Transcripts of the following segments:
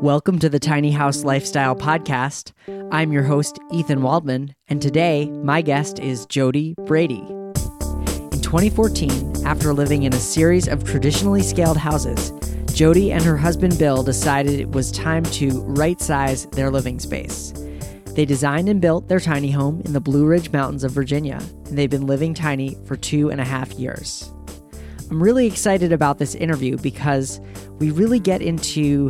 Welcome to the Tiny House Lifestyle Podcast. I'm your host, Ethan Waldman, and today my guest is Jody Brady. In 2014, after living in a series of traditionally scaled houses, Jody and her husband Bill decided it was time to right size their living space. They designed and built their tiny home in the Blue Ridge Mountains of Virginia, and they've been living tiny for two and a half years. I'm really excited about this interview because we really get into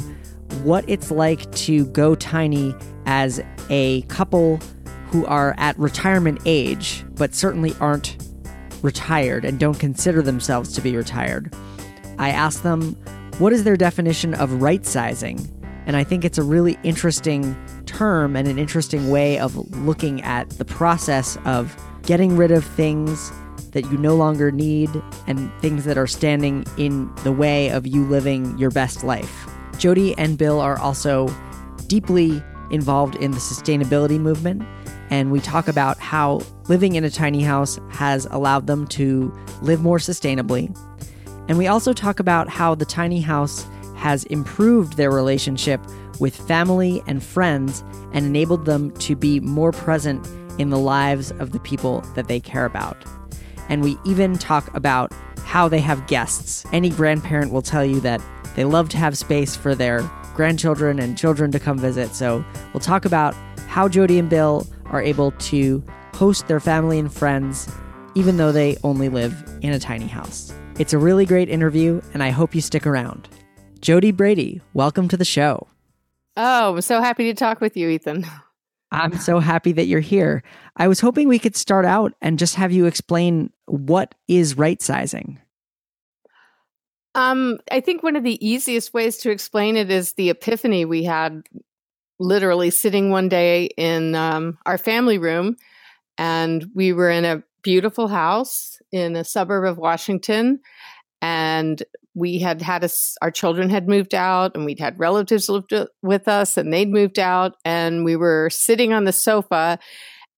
what it's like to go tiny as a couple who are at retirement age, but certainly aren't retired and don't consider themselves to be retired. I asked them what is their definition of right sizing, and I think it's a really interesting term and an interesting way of looking at the process of getting rid of things that you no longer need and things that are standing in the way of you living your best life. Jody and Bill are also deeply involved in the sustainability movement, and we talk about how living in a tiny house has allowed them to live more sustainably. And we also talk about how the tiny house has improved their relationship with family and friends and enabled them to be more present in the lives of the people that they care about. And we even talk about how they have guests. Any grandparent will tell you that they love to have space for their grandchildren and children to come visit. So we'll talk about how Jody and Bill are able to host their family and friends, even though they only live in a tiny house. It's a really great interview, and I hope you stick around. Jody Brady, welcome to the show. Oh, I'm so happy to talk with you, Ethan. I'm so happy that you're here. I was hoping we could start out and just have you explain what is right sizing. Um, I think one of the easiest ways to explain it is the epiphany we had literally sitting one day in um, our family room, and we were in a beautiful house in a suburb of Washington, and we had had us our children had moved out and we'd had relatives lived uh, with us and they'd moved out and we were sitting on the sofa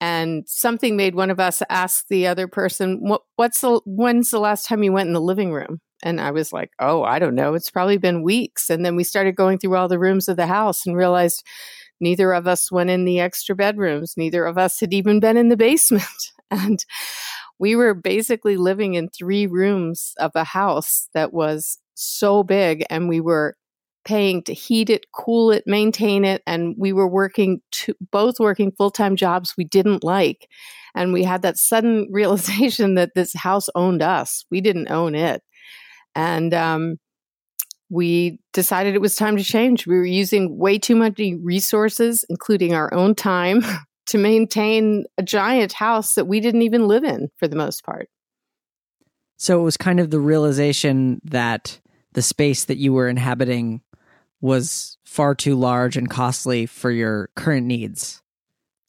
and something made one of us ask the other person what, what's the when's the last time you went in the living room and I was like, oh, I don't know. It's probably been weeks. And then we started going through all the rooms of the house and realized neither of us went in the extra bedrooms. Neither of us had even been in the basement. and we were basically living in three rooms of a house that was so big and we were paying to heat it, cool it, maintain it. And we were working to, both working full time jobs we didn't like. And we had that sudden realization that this house owned us. We didn't own it. And um, we decided it was time to change. We were using way too many resources, including our own time, to maintain a giant house that we didn't even live in for the most part. So it was kind of the realization that the space that you were inhabiting was far too large and costly for your current needs.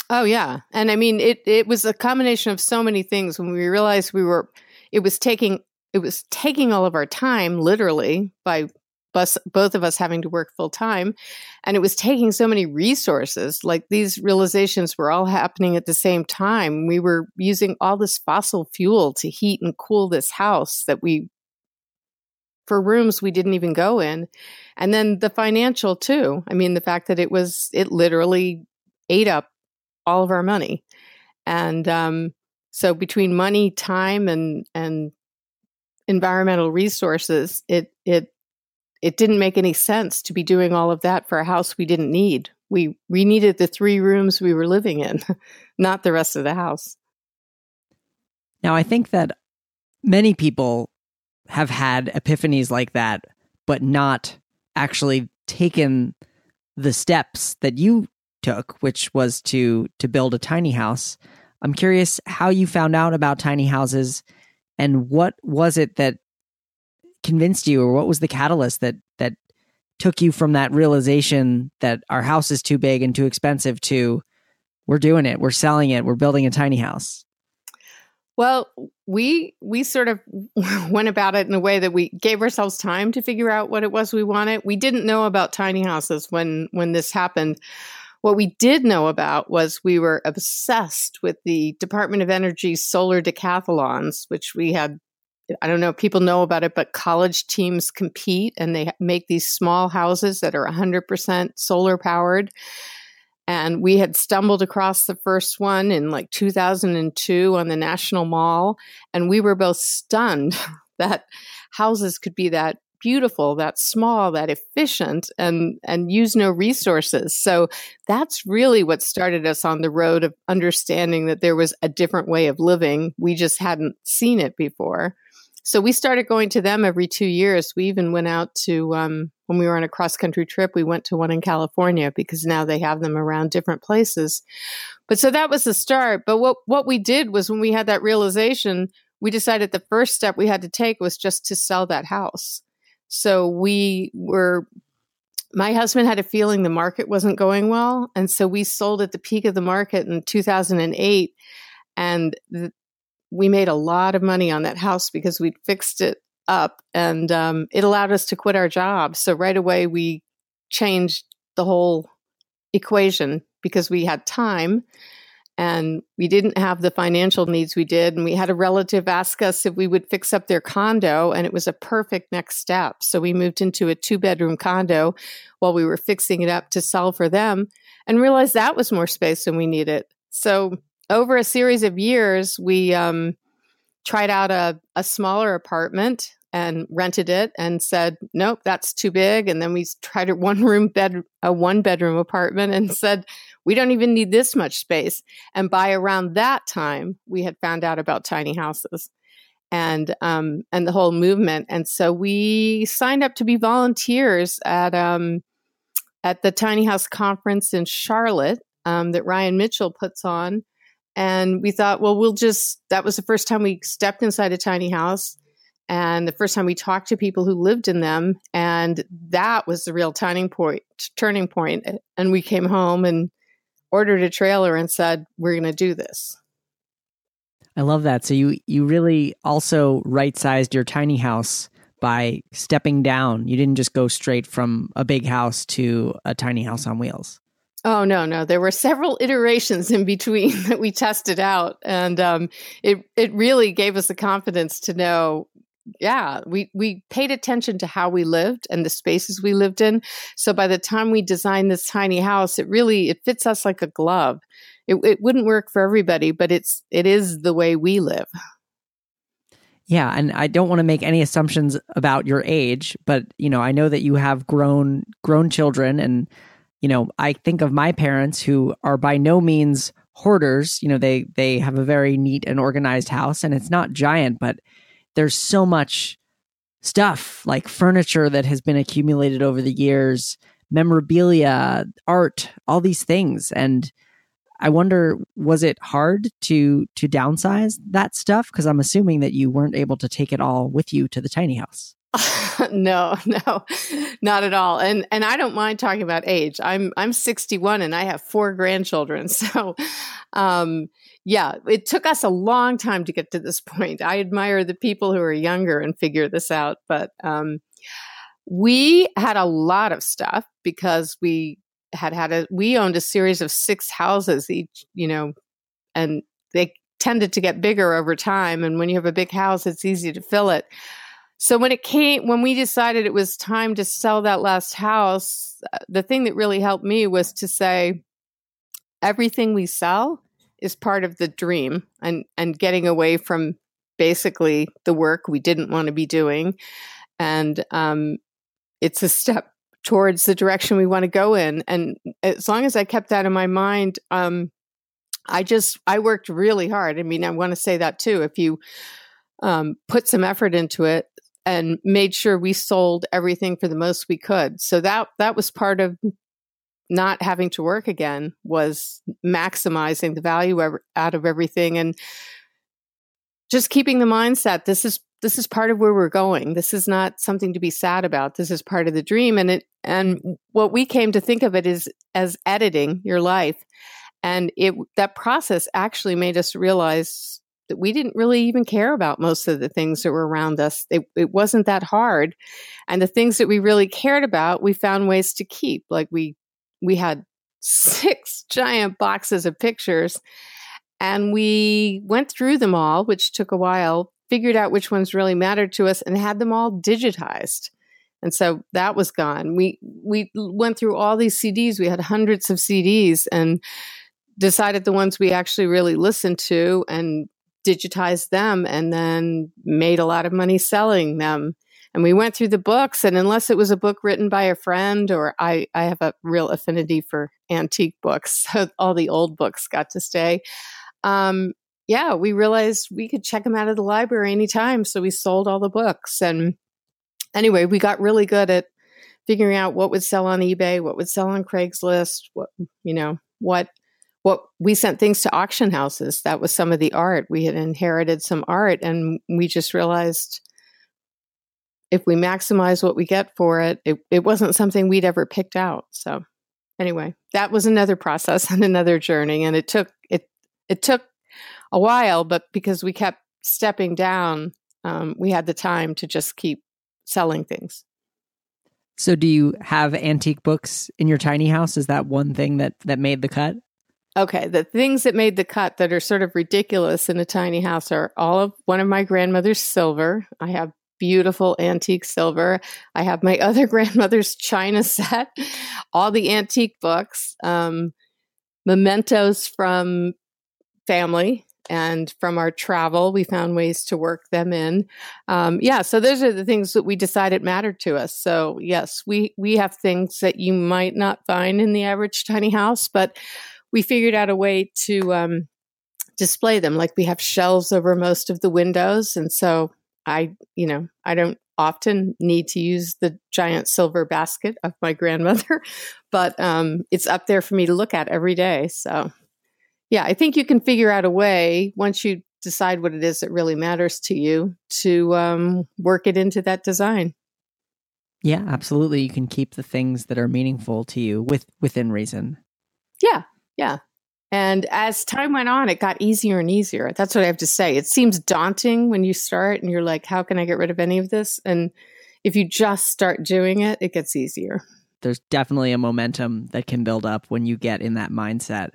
Oh yeah. And I mean it it was a combination of so many things when we realized we were it was taking it was taking all of our time literally by bus, both of us having to work full time and it was taking so many resources like these realizations were all happening at the same time. We were using all this fossil fuel to heat and cool this house that we for rooms we didn't even go in and then the financial too. I mean the fact that it was it literally ate up all of our money. And um so between money time and and environmental resources, it it it didn't make any sense to be doing all of that for a house we didn't need. We we needed the three rooms we were living in, not the rest of the house. Now, I think that many people have had epiphanies like that, but not actually taken the steps that you took, which was to to build a tiny house. I'm curious how you found out about tiny houses and what was it that convinced you or what was the catalyst that that took you from that realization that our house is too big and too expensive to we're doing it we're selling it we're building a tiny house? Well we we sort of went about it in a way that we gave ourselves time to figure out what it was we wanted. We didn't know about tiny houses when when this happened. What we did know about was we were obsessed with the Department of Energy's solar decathlons, which we had I don't know if people know about it, but college teams compete and they make these small houses that are 100% solar powered. And we had stumbled across the first one in like 2002 on the National Mall. And we were both stunned that houses could be that beautiful, that small, that efficient, and and use no resources. So that's really what started us on the road of understanding that there was a different way of living. We just hadn't seen it before. So we started going to them every two years. We even went out to um, when we were on a cross country trip. We went to one in California because now they have them around different places. But so that was the start. But what what we did was when we had that realization, we decided the first step we had to take was just to sell that house. So we were, my husband had a feeling the market wasn't going well. And so we sold at the peak of the market in 2008. And th- we made a lot of money on that house because we'd fixed it up and um, it allowed us to quit our job. So right away, we changed the whole equation because we had time and we didn't have the financial needs we did. And we had a relative ask us if we would fix up their condo, and it was a perfect next step. So we moved into a two bedroom condo while we were fixing it up to sell for them and realized that was more space than we needed. So over a series of years, we um, tried out a, a smaller apartment and rented it and said, nope, that's too big. And then we tried a one room bed, a one bedroom apartment and said, we don't even need this much space. And by around that time, we had found out about tiny houses and um, and the whole movement. And so we signed up to be volunteers at um, at the tiny house conference in Charlotte um, that Ryan Mitchell puts on. And we thought, well, we'll just, that was the first time we stepped inside a tiny house and the first time we talked to people who lived in them. And that was the real turning point turning point. And we came home and ordered a trailer and said we're going to do this. I love that. So you you really also right sized your tiny house by stepping down. You didn't just go straight from a big house to a tiny house on wheels Oh no, no. There were several iterations in between that we tested out, and um, it it really gave us the confidence to know yeah, we we paid attention to how we lived and the spaces we lived in. So by the time we designed this tiny house, it really it fits us like a glove. It, it wouldn't work for everybody, but it's it is the way we live. Yeah, and I don't want to make any assumptions about your age, but you know, I know that you have grown grown children and you know, I think of my parents who are by no means hoarders, you know, they they have a very neat and organized house and it's not giant, but there's so much stuff like furniture that has been accumulated over the years, memorabilia, art, all these things. And I wonder, was it hard to to downsize that stuff? Because I'm assuming that you weren't able to take it all with you to the tiny house. no, no, not at all. And and I don't mind talking about age. I'm I'm 61 and I have four grandchildren. So um yeah, it took us a long time to get to this point. I admire the people who are younger and figure this out, but um, we had a lot of stuff because we had had a we owned a series of six houses each, you know, and they tended to get bigger over time. And when you have a big house, it's easy to fill it. So when it came, when we decided it was time to sell that last house, the thing that really helped me was to say, everything we sell is part of the dream and and getting away from basically the work we didn't want to be doing. And um, it's a step towards the direction we want to go in. And as long as i kept that in my mind um, i just i worked really hard. I mean i want to say that too. If you um, put some effort into it and made sure we sold everything for the most we could. So that that was part of not having to work again was maximizing the value out of everything and just keeping the mindset this is this is part of where we're going. This is not something to be sad about. This is part of the dream. And it and what we came to think of it is as editing your life. And it that process actually made us realize that we didn't really even care about most of the things that were around us it, it wasn't that hard and the things that we really cared about we found ways to keep like we we had six giant boxes of pictures and we went through them all, which took a while. figured out which ones really mattered to us and had them all digitized. And so that was gone. We we went through all these CDs. We had hundreds of CDs and decided the ones we actually really listened to and digitized them and then made a lot of money selling them. And we went through the books and unless it was a book written by a friend or I I have a real affinity for antique books, so all the old books got to stay. Um, yeah, we realized we could check them out of the library anytime. So we sold all the books. And anyway, we got really good at figuring out what would sell on eBay, what would sell on Craigslist, what, you know, what, what we sent things to auction houses. That was some of the art. We had inherited some art and we just realized if we maximize what we get for it, it, it wasn't something we'd ever picked out. So anyway, that was another process and another journey. And it took, it, it took a while, but because we kept stepping down, um, we had the time to just keep selling things. So, do you have antique books in your tiny house? Is that one thing that that made the cut? Okay, the things that made the cut that are sort of ridiculous in a tiny house are all of one of my grandmother's silver. I have beautiful antique silver. I have my other grandmother's china set, all the antique books, um, mementos from family and from our travel, we found ways to work them in. Um, yeah, so those are the things that we decided mattered to us. So yes, we we have things that you might not find in the average tiny house, but we figured out a way to um, display them. Like we have shelves over most of the windows, and so I, you know, I don't often need to use the giant silver basket of my grandmother, but um, it's up there for me to look at every day. So yeah, I think you can figure out a way once you decide what it is that really matters to you to um, work it into that design. Yeah, absolutely. You can keep the things that are meaningful to you with within reason. Yeah, yeah. And as time went on, it got easier and easier. That's what I have to say. It seems daunting when you start and you're like, how can I get rid of any of this? And if you just start doing it, it gets easier. There's definitely a momentum that can build up when you get in that mindset.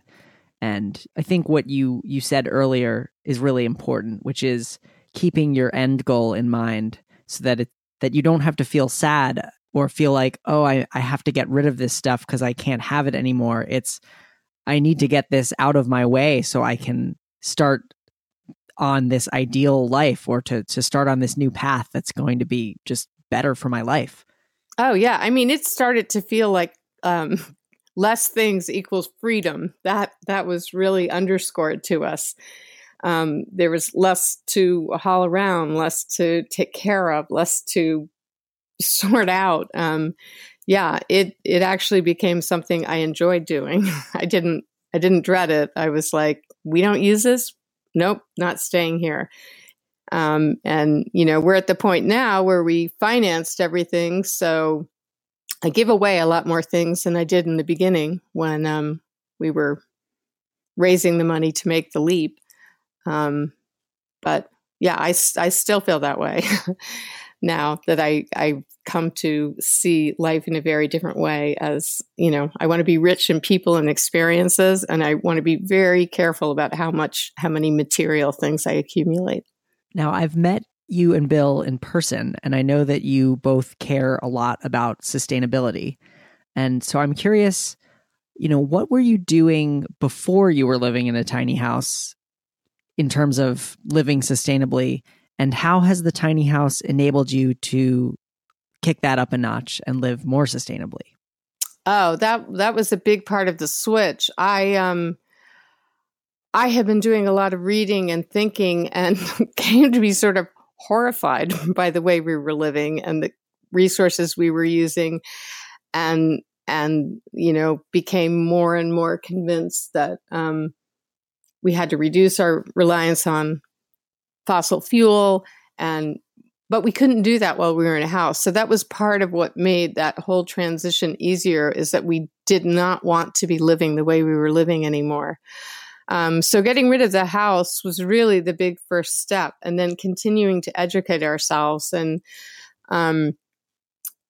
And I think what you you said earlier is really important, which is keeping your end goal in mind so that it that you don't have to feel sad or feel like, oh, I, I have to get rid of this stuff because I can't have it anymore. It's I need to get this out of my way so I can start on this ideal life or to to start on this new path that's going to be just better for my life. Oh yeah, I mean it started to feel like um less things equals freedom. That that was really underscored to us. Um, there was less to haul around, less to take care of, less to sort out. Um, yeah, it it actually became something I enjoyed doing. I didn't I didn't dread it. I was like, we don't use this. Nope, not staying here. Um, and you know, we're at the point now where we financed everything, so I give away a lot more things than I did in the beginning when um, we were raising the money to make the leap. Um, but yeah, I, I still feel that way now that I, I come to see life in a very different way as, you know, I want to be rich in people and experiences, and I want to be very careful about how much, how many material things I accumulate. Now, I've met you and Bill in person, and I know that you both care a lot about sustainability. And so I'm curious, you know, what were you doing before you were living in a tiny house in terms of living sustainably? And how has the tiny house enabled you to kick that up a notch and live more sustainably? Oh, that that was a big part of the switch. I um I had been doing a lot of reading and thinking and came to be sort of horrified by the way we were living and the resources we were using and and you know became more and more convinced that um, we had to reduce our reliance on fossil fuel and but we couldn't do that while we were in a house so that was part of what made that whole transition easier is that we did not want to be living the way we were living anymore um, so getting rid of the house was really the big first step, and then continuing to educate ourselves. And um,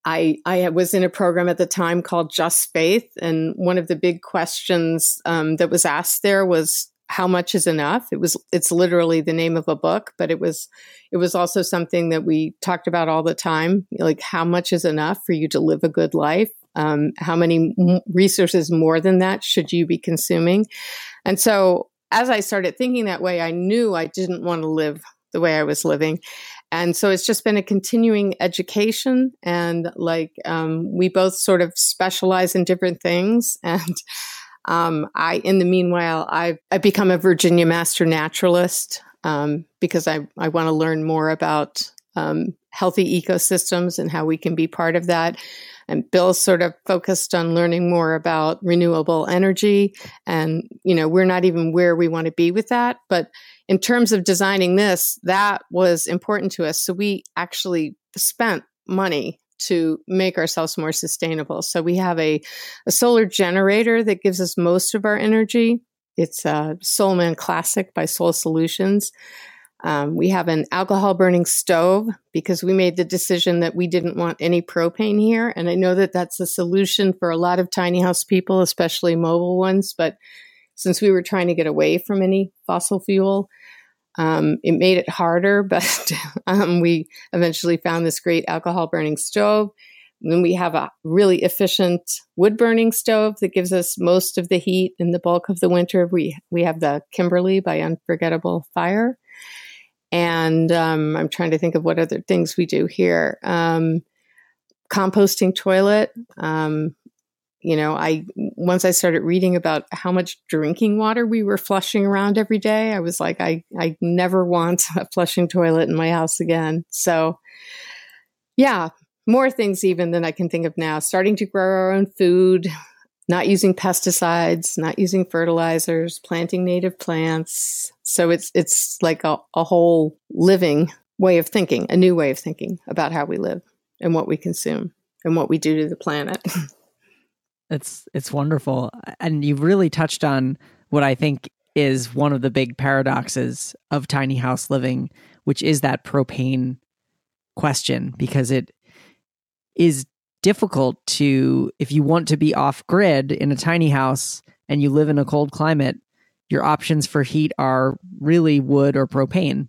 I I was in a program at the time called Just Faith, and one of the big questions um, that was asked there was how much is enough? It was it's literally the name of a book but it was it was also something that we talked about all the time like how much is enough for you to live a good life? Um, how many resources more than that should you be consuming? And so as i started thinking that way i knew i didn't want to live the way i was living. And so it's just been a continuing education and like um, we both sort of specialize in different things. And um, I, in the meanwhile, I've, I've become a Virginia Master Naturalist um, because I, I want to learn more about um, healthy ecosystems and how we can be part of that. And Bill's sort of focused on learning more about renewable energy. And, you know, we're not even where we want to be with that. But in terms of designing this, that was important to us. So we actually spent money to make ourselves more sustainable. So we have a, a solar generator that gives us most of our energy. It's a Solman Classic by Sol Solutions. Um, we have an alcohol burning stove because we made the decision that we didn't want any propane here. And I know that that's a solution for a lot of tiny house people, especially mobile ones. But since we were trying to get away from any fossil fuel, um, it made it harder, but um, we eventually found this great alcohol burning stove. Then we have a really efficient wood burning stove that gives us most of the heat in the bulk of the winter. We we have the Kimberly by Unforgettable Fire, and um, I'm trying to think of what other things we do here. Um, composting toilet. You know, I once I started reading about how much drinking water we were flushing around every day, I was like, I I never want a flushing toilet in my house again. So, yeah, more things even than I can think of now. Starting to grow our own food, not using pesticides, not using fertilizers, planting native plants. So it's it's like a, a whole living way of thinking, a new way of thinking about how we live and what we consume and what we do to the planet. It's it's wonderful, and you've really touched on what I think is one of the big paradoxes of tiny house living, which is that propane question, because it is difficult to if you want to be off grid in a tiny house and you live in a cold climate, your options for heat are really wood or propane.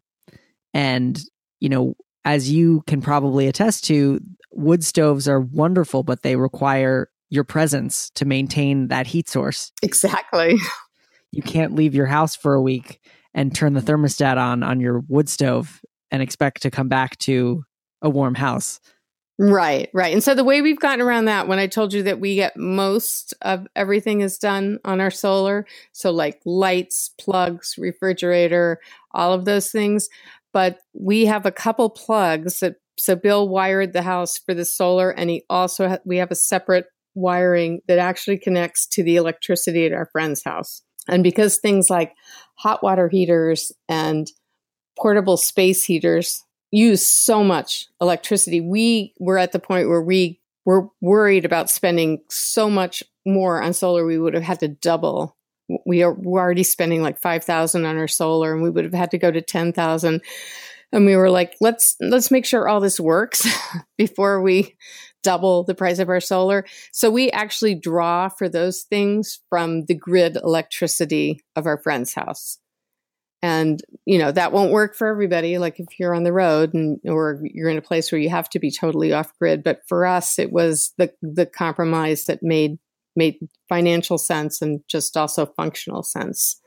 And, you know, as you can probably attest to, wood stoves are wonderful, but they require your presence to maintain that heat source. Exactly. You can't leave your house for a week and turn the thermostat on on your wood stove and expect to come back to a warm house. Right, right. And so the way we've gotten around that, when I told you that we get most of everything is done on our solar, so like lights, plugs, refrigerator, all of those things, but we have a couple plugs that so Bill wired the house for the solar and he also ha- we have a separate wiring that actually connects to the electricity at our friend's house. And because things like hot water heaters and portable space heaters use so much electricity, we were at the point where we were worried about spending so much more on solar, we would have had to double. We are we're already spending like five thousand on our solar, and we would have had to go to ten thousand. And we were like, let's let's make sure all this works before we double the price of our solar. So we actually draw for those things from the grid electricity of our friend's house. And, you know, that won't work for everybody. Like if you're on the road and, or you're in a place where you have to be totally off grid. But for us, it was the, the compromise that made, made financial sense and just also functional sense.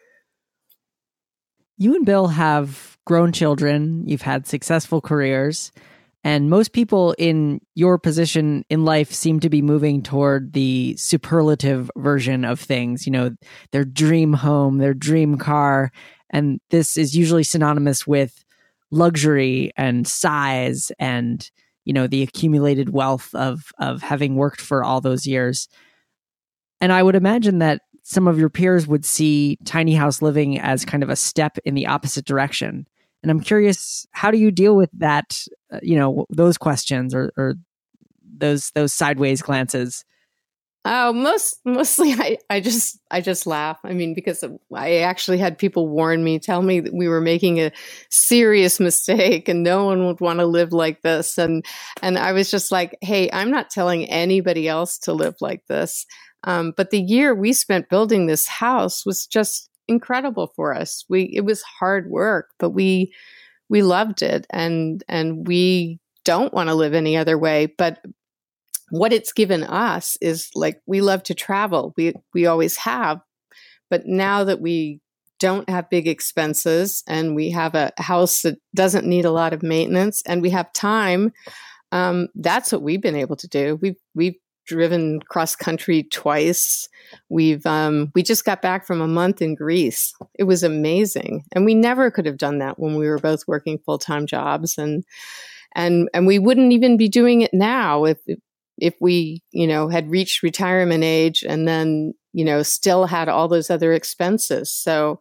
You and Bill have grown children. You've had successful careers. And most people in your position in life seem to be moving toward the superlative version of things, you know, their dream home, their dream car. And this is usually synonymous with luxury and size and, you know, the accumulated wealth of, of having worked for all those years. And I would imagine that some of your peers would see tiny house living as kind of a step in the opposite direction. And I'm curious, how do you deal with that? Uh, you know, those questions or, or those those sideways glances. Oh, most mostly I, I just I just laugh. I mean, because I actually had people warn me, tell me that we were making a serious mistake and no one would want to live like this. And and I was just like, hey, I'm not telling anybody else to live like this. Um, but the year we spent building this house was just incredible for us. We it was hard work, but we we loved it and and we don't want to live any other way, but what it's given us is like we love to travel. We we always have. But now that we don't have big expenses and we have a house that doesn't need a lot of maintenance and we have time, um, that's what we've been able to do. We've we've driven cross country twice. We've um, we just got back from a month in Greece. It was amazing, and we never could have done that when we were both working full time jobs, and and and we wouldn't even be doing it now if if we you know had reached retirement age and then you know still had all those other expenses. So.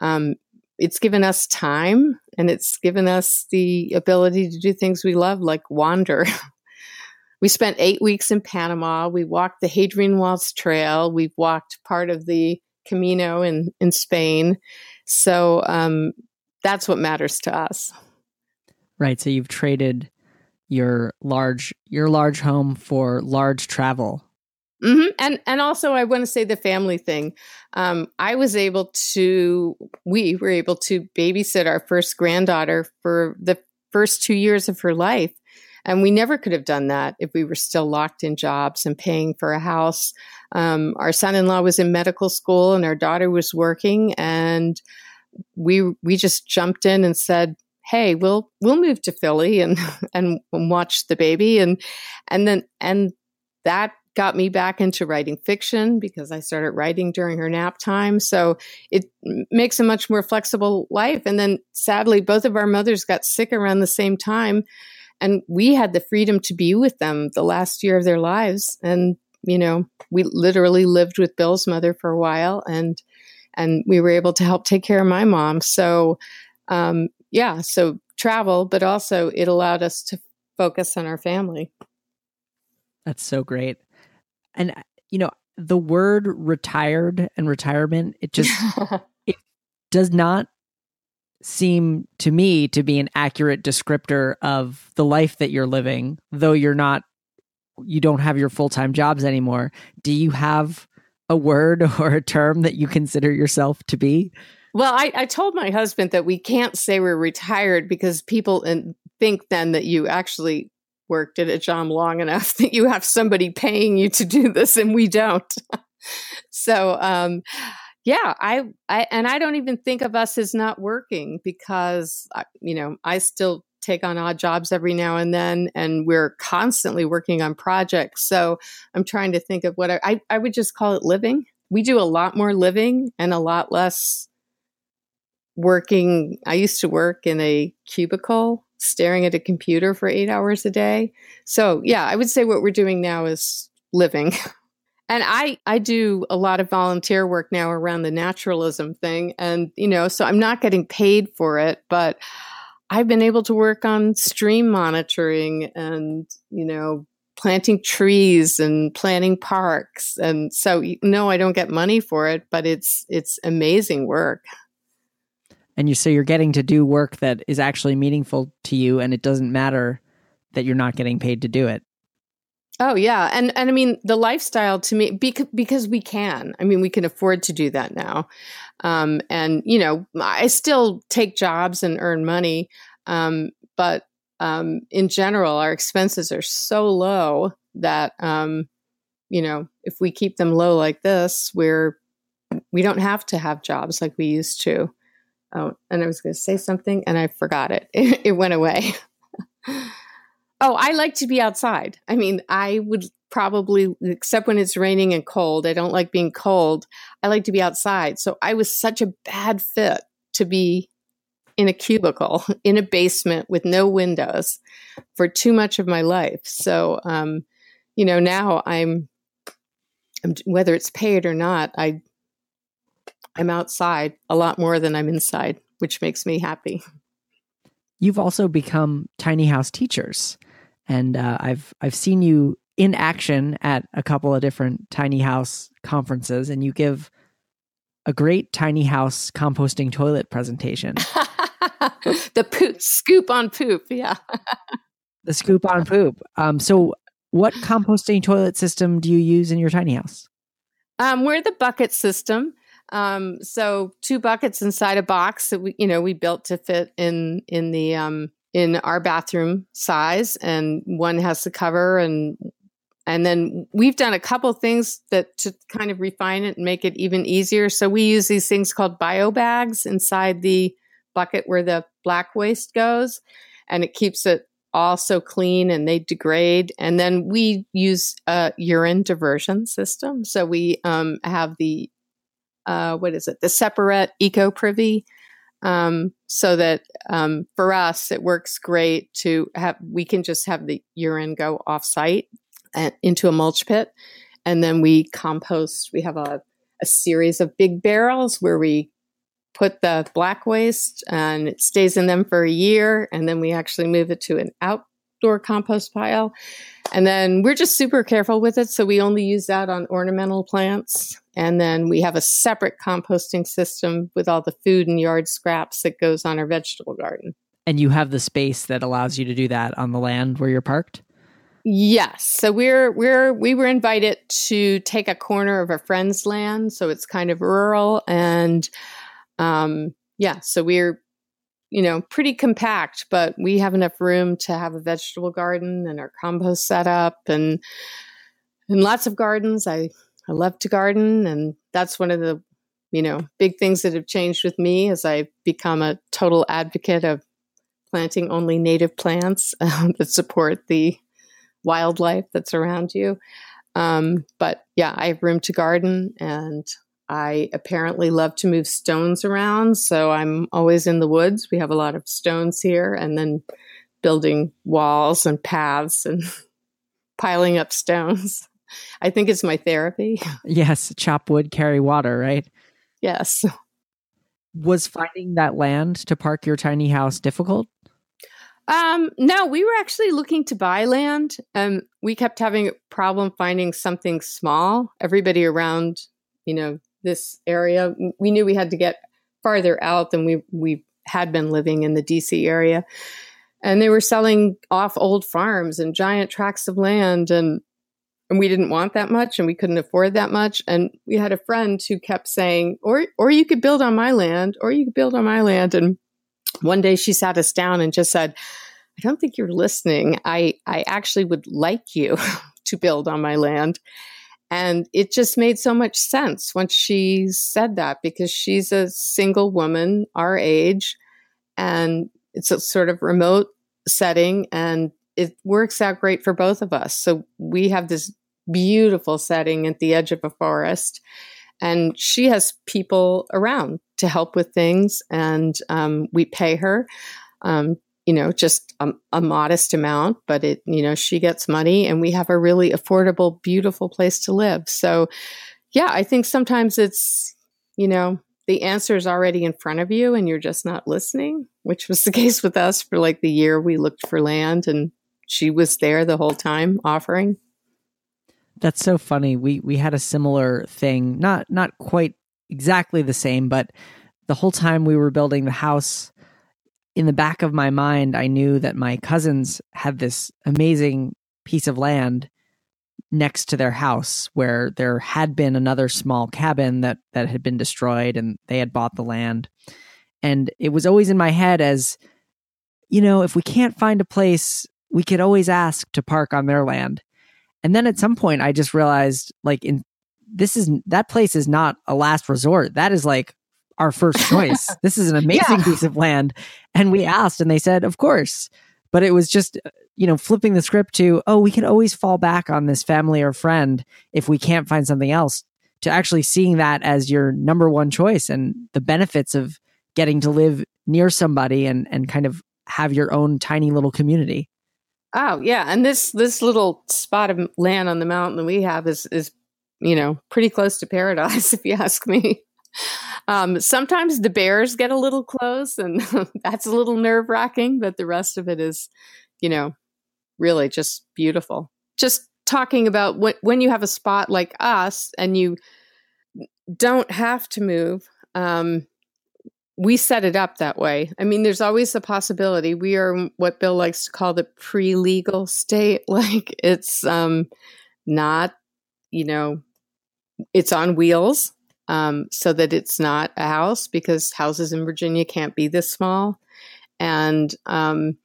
Um, it's given us time and it's given us the ability to do things we love like wander we spent eight weeks in Panama. We walked the Hadrian Walls Trail. We've walked part of the Camino in, in Spain. So um, that's what matters to us. Right. So you've traded your large your large home for large travel. Mm-hmm. And and also I want to say the family thing. Um, I was able to we were able to babysit our first granddaughter for the first two years of her life and we never could have done that if we were still locked in jobs and paying for a house. Um, our son in law was in medical school and our daughter was working. And we, we just jumped in and said, Hey, we'll, we'll move to Philly and, and watch the baby. And, and then, and that got me back into writing fiction because I started writing during her nap time. So it makes a much more flexible life. And then sadly, both of our mothers got sick around the same time. And we had the freedom to be with them the last year of their lives. And, you know, we literally lived with Bill's mother for a while and, and we were able to help take care of my mom. So, um, yeah, so travel, but also it allowed us to focus on our family. That's so great. And, you know, the word retired and retirement, it just, it does not seem to me to be an accurate descriptor of the life that you're living, though you're not, you don't have your full time jobs anymore. Do you have a word or a term that you consider yourself to be? Well, I, I told my husband that we can't say we're retired because people think then that you actually worked at a job long enough that you have somebody paying you to do this, and we don't. so, um, yeah, I, I, and I don't even think of us as not working because, uh, you know, I still take on odd jobs every now and then, and we're constantly working on projects. So I'm trying to think of what I, I, I would just call it living. We do a lot more living and a lot less working. I used to work in a cubicle staring at a computer for eight hours a day. So yeah, I would say what we're doing now is living. and I I do a lot of volunteer work now around the naturalism thing and you know so I'm not getting paid for it but I've been able to work on stream monitoring and you know planting trees and planting parks. And so no I don't get money for it but it's it's amazing work. And you so you're getting to do work that is actually meaningful to you and it doesn't matter that you're not getting paid to do it Oh yeah, and and I mean the lifestyle to me because because we can. I mean we can afford to do that now, um, and you know I still take jobs and earn money, um, but um, in general our expenses are so low that um, you know if we keep them low like this, we're we don't have to have jobs like we used to. Oh, and I was going to say something and I forgot it. It, it went away. Oh, I like to be outside. I mean, I would probably, except when it's raining and cold, I don't like being cold. I like to be outside. So I was such a bad fit to be in a cubicle in a basement with no windows for too much of my life. So, um, you know, now I'm, I'm, whether it's paid or not, I, I'm outside a lot more than I'm inside, which makes me happy. You've also become tiny house teachers and uh, I've I've seen you in action at a couple of different tiny house conferences, and you give a great tiny house composting toilet presentation. the poop scoop on poop, yeah. the scoop on poop. Um, so, what composting toilet system do you use in your tiny house? Um, we're the bucket system. Um, so two buckets inside a box that we, you know, we built to fit in in the um, in our bathroom size, and one has the cover, and and then we've done a couple things that to kind of refine it and make it even easier. So we use these things called bio bags inside the bucket where the black waste goes, and it keeps it all so clean and they degrade. And then we use a urine diversion system. So we um, have the uh, what is it? The Separett eco privy. Um, so that um, for us, it works great to have, we can just have the urine go off site and into a mulch pit. And then we compost. We have a, a series of big barrels where we put the black waste and it stays in them for a year. And then we actually move it to an outdoor compost pile. And then we're just super careful with it. So we only use that on ornamental plants. And then we have a separate composting system with all the food and yard scraps that goes on our vegetable garden. And you have the space that allows you to do that on the land where you're parked? Yes. So we're we're we were invited to take a corner of a friend's land, so it's kind of rural and um, yeah, so we're, you know, pretty compact, but we have enough room to have a vegetable garden and our compost set up and and lots of gardens. I I love to garden, and that's one of the you know big things that have changed with me as I've become a total advocate of planting only native plants um, that support the wildlife that's around you. Um, but yeah, I have room to garden and I apparently love to move stones around, so I'm always in the woods. We have a lot of stones here, and then building walls and paths and piling up stones. I think it's my therapy. Yes, chop wood, carry water, right? Yes. Was finding that land to park your tiny house difficult? Um, no, we were actually looking to buy land. and we kept having a problem finding something small. Everybody around, you know, this area. We knew we had to get farther out than we we had been living in the DC area. And they were selling off old farms and giant tracts of land and and we didn't want that much and we couldn't afford that much and we had a friend who kept saying or or you could build on my land or you could build on my land and one day she sat us down and just said I don't think you're listening. I I actually would like you to build on my land and it just made so much sense once she said that because she's a single woman our age and it's a sort of remote setting and it works out great for both of us. So we have this beautiful setting at the edge of a forest and she has people around to help with things and um, we pay her um, you know, just a, a, modest amount, but it, you know, she gets money and we have a really affordable, beautiful place to live. So, yeah, I think sometimes it's, you know, the answer is already in front of you and you're just not listening, which was the case with us for like the year we looked for land and she was there the whole time offering. That's so funny. We we had a similar thing, not not quite exactly the same, but the whole time we were building the house, in the back of my mind, I knew that my cousins had this amazing piece of land next to their house where there had been another small cabin that that had been destroyed and they had bought the land. And it was always in my head as you know, if we can't find a place, we could always ask to park on their land. And then at some point I just realized like in this is that place is not a last resort. That is like our first choice. this is an amazing yeah. piece of land. And we asked, and they said, of course. But it was just, uh, you know, flipping the script to, oh, we can always fall back on this family or friend if we can't find something else, to actually seeing that as your number one choice and the benefits of getting to live near somebody and, and kind of have your own tiny little community. Oh yeah, and this this little spot of land on the mountain that we have is is you know pretty close to paradise if you ask me. Um, sometimes the bears get a little close, and that's a little nerve wracking, but the rest of it is, you know, really just beautiful. Just talking about when, when you have a spot like us and you don't have to move, um, we set it up that way. I mean, there's always the possibility. We are what Bill likes to call the pre legal state. Like it's um, not, you know, it's on wheels um, so that it's not a house because houses in Virginia can't be this small. And um,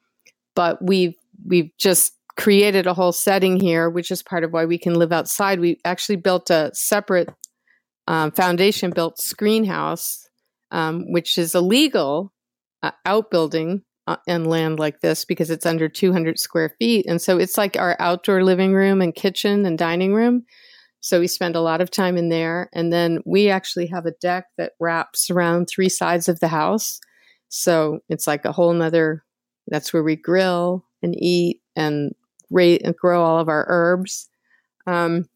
but we've we've just created a whole setting here, which is part of why we can live outside. We actually built a separate um, foundation built screen house, um, which is illegal uh, outbuilding uh, and land like this because it's under 200 square feet. And so it's like our outdoor living room and kitchen and dining room. So we spend a lot of time in there. And then we actually have a deck that wraps around three sides of the house. So it's like a whole nother, that's where we grill and eat and, and grow all of our herbs. Um,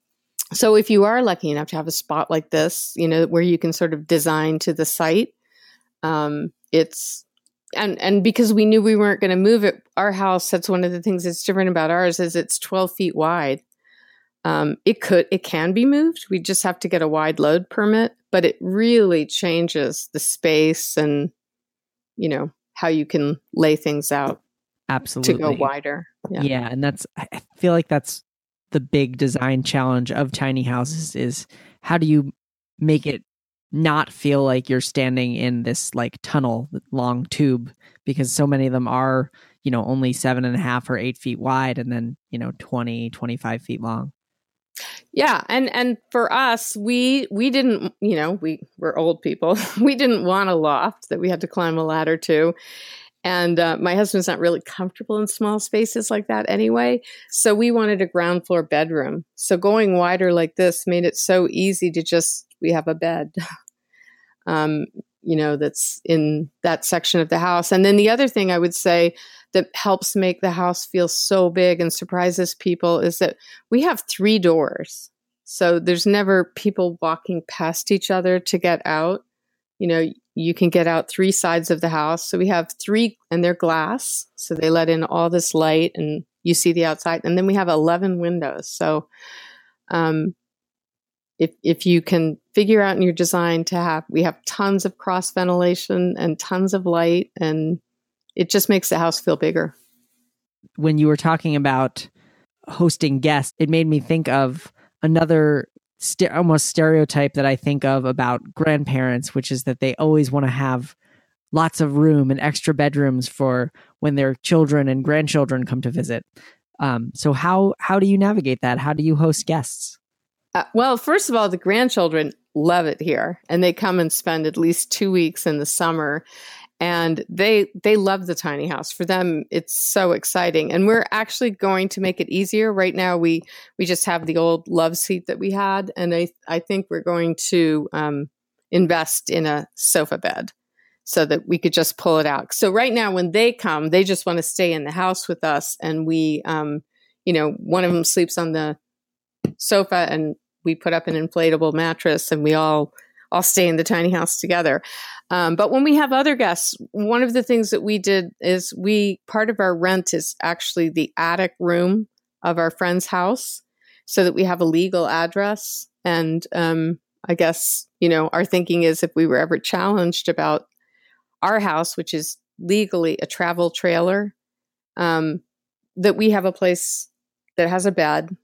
so if you are lucky enough to have a spot like this, you know, where you can sort of design to the site, um, it's and and because we knew we weren't going to move it, our house. That's one of the things that's different about ours is it's twelve feet wide. Um, it could it can be moved. We just have to get a wide load permit, but it really changes the space and you know how you can lay things out. Absolutely, to go wider. Yeah, yeah and that's I feel like that's the big design challenge of tiny houses is how do you make it not feel like you're standing in this like tunnel long tube because so many of them are you know only seven and a half or eight feet wide and then you know 20 25 feet long yeah and and for us we we didn't you know we were old people we didn't want a loft that we had to climb a ladder to and uh, my husband's not really comfortable in small spaces like that anyway. So we wanted a ground floor bedroom. So going wider like this made it so easy to just, we have a bed, um, you know, that's in that section of the house. And then the other thing I would say that helps make the house feel so big and surprises people is that we have three doors. So there's never people walking past each other to get out. You know, you can get out three sides of the house. So we have three, and they're glass. So they let in all this light and you see the outside. And then we have 11 windows. So, um, if, if you can figure out in your design to have, we have tons of cross ventilation and tons of light, and it just makes the house feel bigger. When you were talking about hosting guests, it made me think of another st- almost stereotype that I think of about grandparents, which is that they always want to have lots of room and extra bedrooms for when their children and grandchildren come to visit. Um, so how how do you navigate that? How do you host guests? Uh, well, first of all, the grandchildren love it here, and they come and spend at least two weeks in the summer and they they love the tiny house. For them it's so exciting and we're actually going to make it easier. Right now we we just have the old love seat that we had and i i think we're going to um, invest in a sofa bed so that we could just pull it out. So right now when they come they just want to stay in the house with us and we um you know one of them sleeps on the sofa and we put up an inflatable mattress and we all all stay in the tiny house together. Um, but when we have other guests, one of the things that we did is we part of our rent is actually the attic room of our friend's house, so that we have a legal address. And um, I guess you know our thinking is if we were ever challenged about our house, which is legally a travel trailer, um, that we have a place that has a bed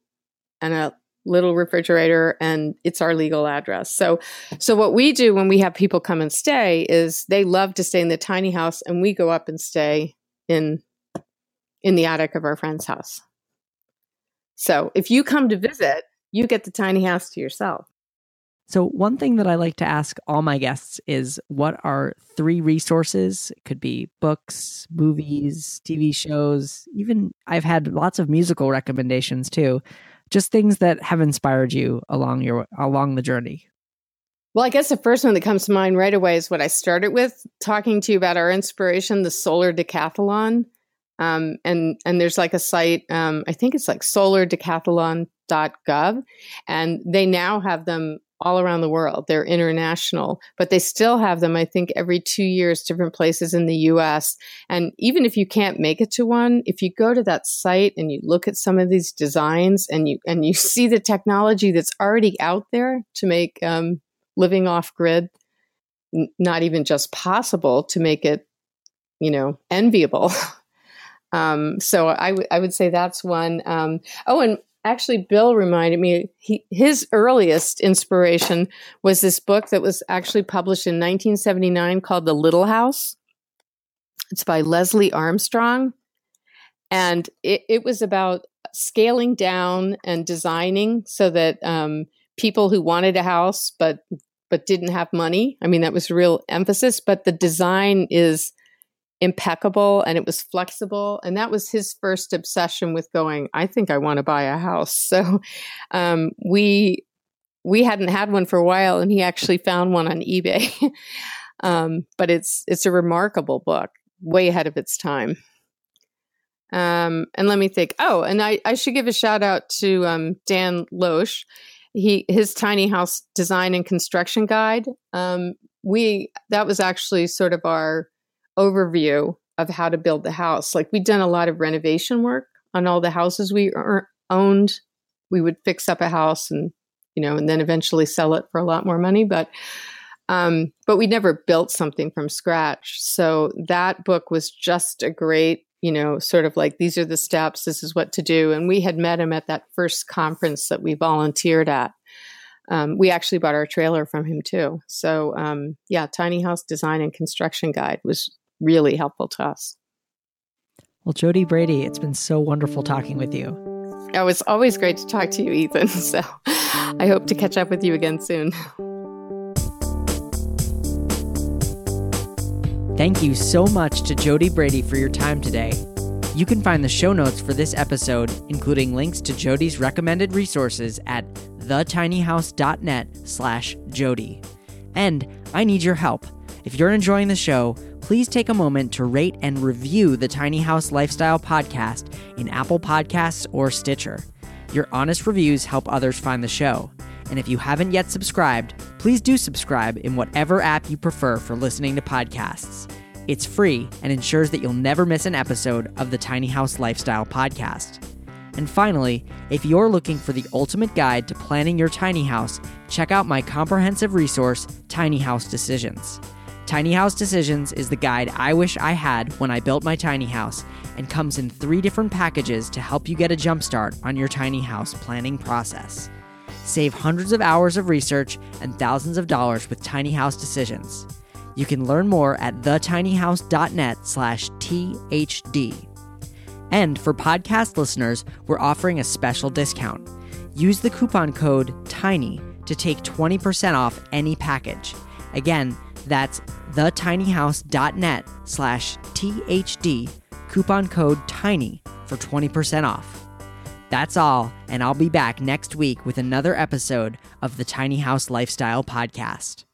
and a little refrigerator and it's our legal address. So so what we do when we have people come and stay is they love to stay in the tiny house and we go up and stay in in the attic of our friend's house. So if you come to visit, you get the tiny house to yourself. So, one thing that I like to ask all my guests is what are three resources? It could be books, movies, TV shows, even I've had lots of musical recommendations too just things that have inspired you along your along the journey? Well i guess the first one that comes to mind right away is what i started with talking to you about our inspiration the solar decathlon. Um, and and there's like a site um, i think it's like solardecathlon.gov and they now have them all around the world. They're international, but they still have them, I think, every two years, different places in the US. And even if you can't make it to one, if you go to that site and you look at some of these designs and you and you see the technology that's already out there to make um, living off grid n- not even just possible to make it, you know, enviable. um, so I, w- I would say that's one. Um, oh, and actually, Bill reminded me he, his earliest inspiration was this book that was actually published in 1979 called The Little House. It's by Leslie Armstrong. And it, it was about scaling down and designing so that um, people who wanted a house but but didn't have money. I mean, that was real emphasis. But the design is impeccable and it was flexible. And that was his first obsession with going, I think I want to buy a house. So um, we we hadn't had one for a while and he actually found one on eBay. um, but it's it's a remarkable book, way ahead of its time. Um, and let me think. Oh, and I, I should give a shout out to um, Dan Louche. He his tiny house design and construction guide. Um, we that was actually sort of our overview of how to build the house. Like we'd done a lot of renovation work on all the houses we er- owned. We would fix up a house and you know, and then eventually sell it for a lot more money. But um, but we never built something from scratch. So that book was just a great, you know, sort of like these are the steps. This is what to do. And we had met him at that first conference that we volunteered at. Um, we actually bought our trailer from him too. So um, yeah, tiny house design and construction guide was really helpful to us. Well, Jody Brady, it's been so wonderful talking with you. Oh, it's always great to talk to you, Ethan. So I hope to catch up with you again soon. Thank you so much to Jody Brady for your time today. You can find the show notes for this episode, including links to Jody's recommended resources at thetinyhouse.net slash Jodi. And I need your help. If you're enjoying the show, please take a moment to rate and review the Tiny House Lifestyle podcast in Apple Podcasts or Stitcher. Your honest reviews help others find the show. And if you haven't yet subscribed, please do subscribe in whatever app you prefer for listening to podcasts. It's free and ensures that you'll never miss an episode of the Tiny House Lifestyle podcast. And finally, if you're looking for the ultimate guide to planning your tiny house, check out my comprehensive resource, Tiny House Decisions. Tiny House Decisions is the guide I wish I had when I built my tiny house and comes in three different packages to help you get a jumpstart on your tiny house planning process. Save hundreds of hours of research and thousands of dollars with Tiny House Decisions. You can learn more at thetinyhouse.net slash THD. And for podcast listeners, we're offering a special discount. Use the coupon code TINY to take 20% off any package. Again, that's thetinyhouse.net slash THD, coupon code TINY for 20% off. That's all, and I'll be back next week with another episode of the Tiny House Lifestyle Podcast.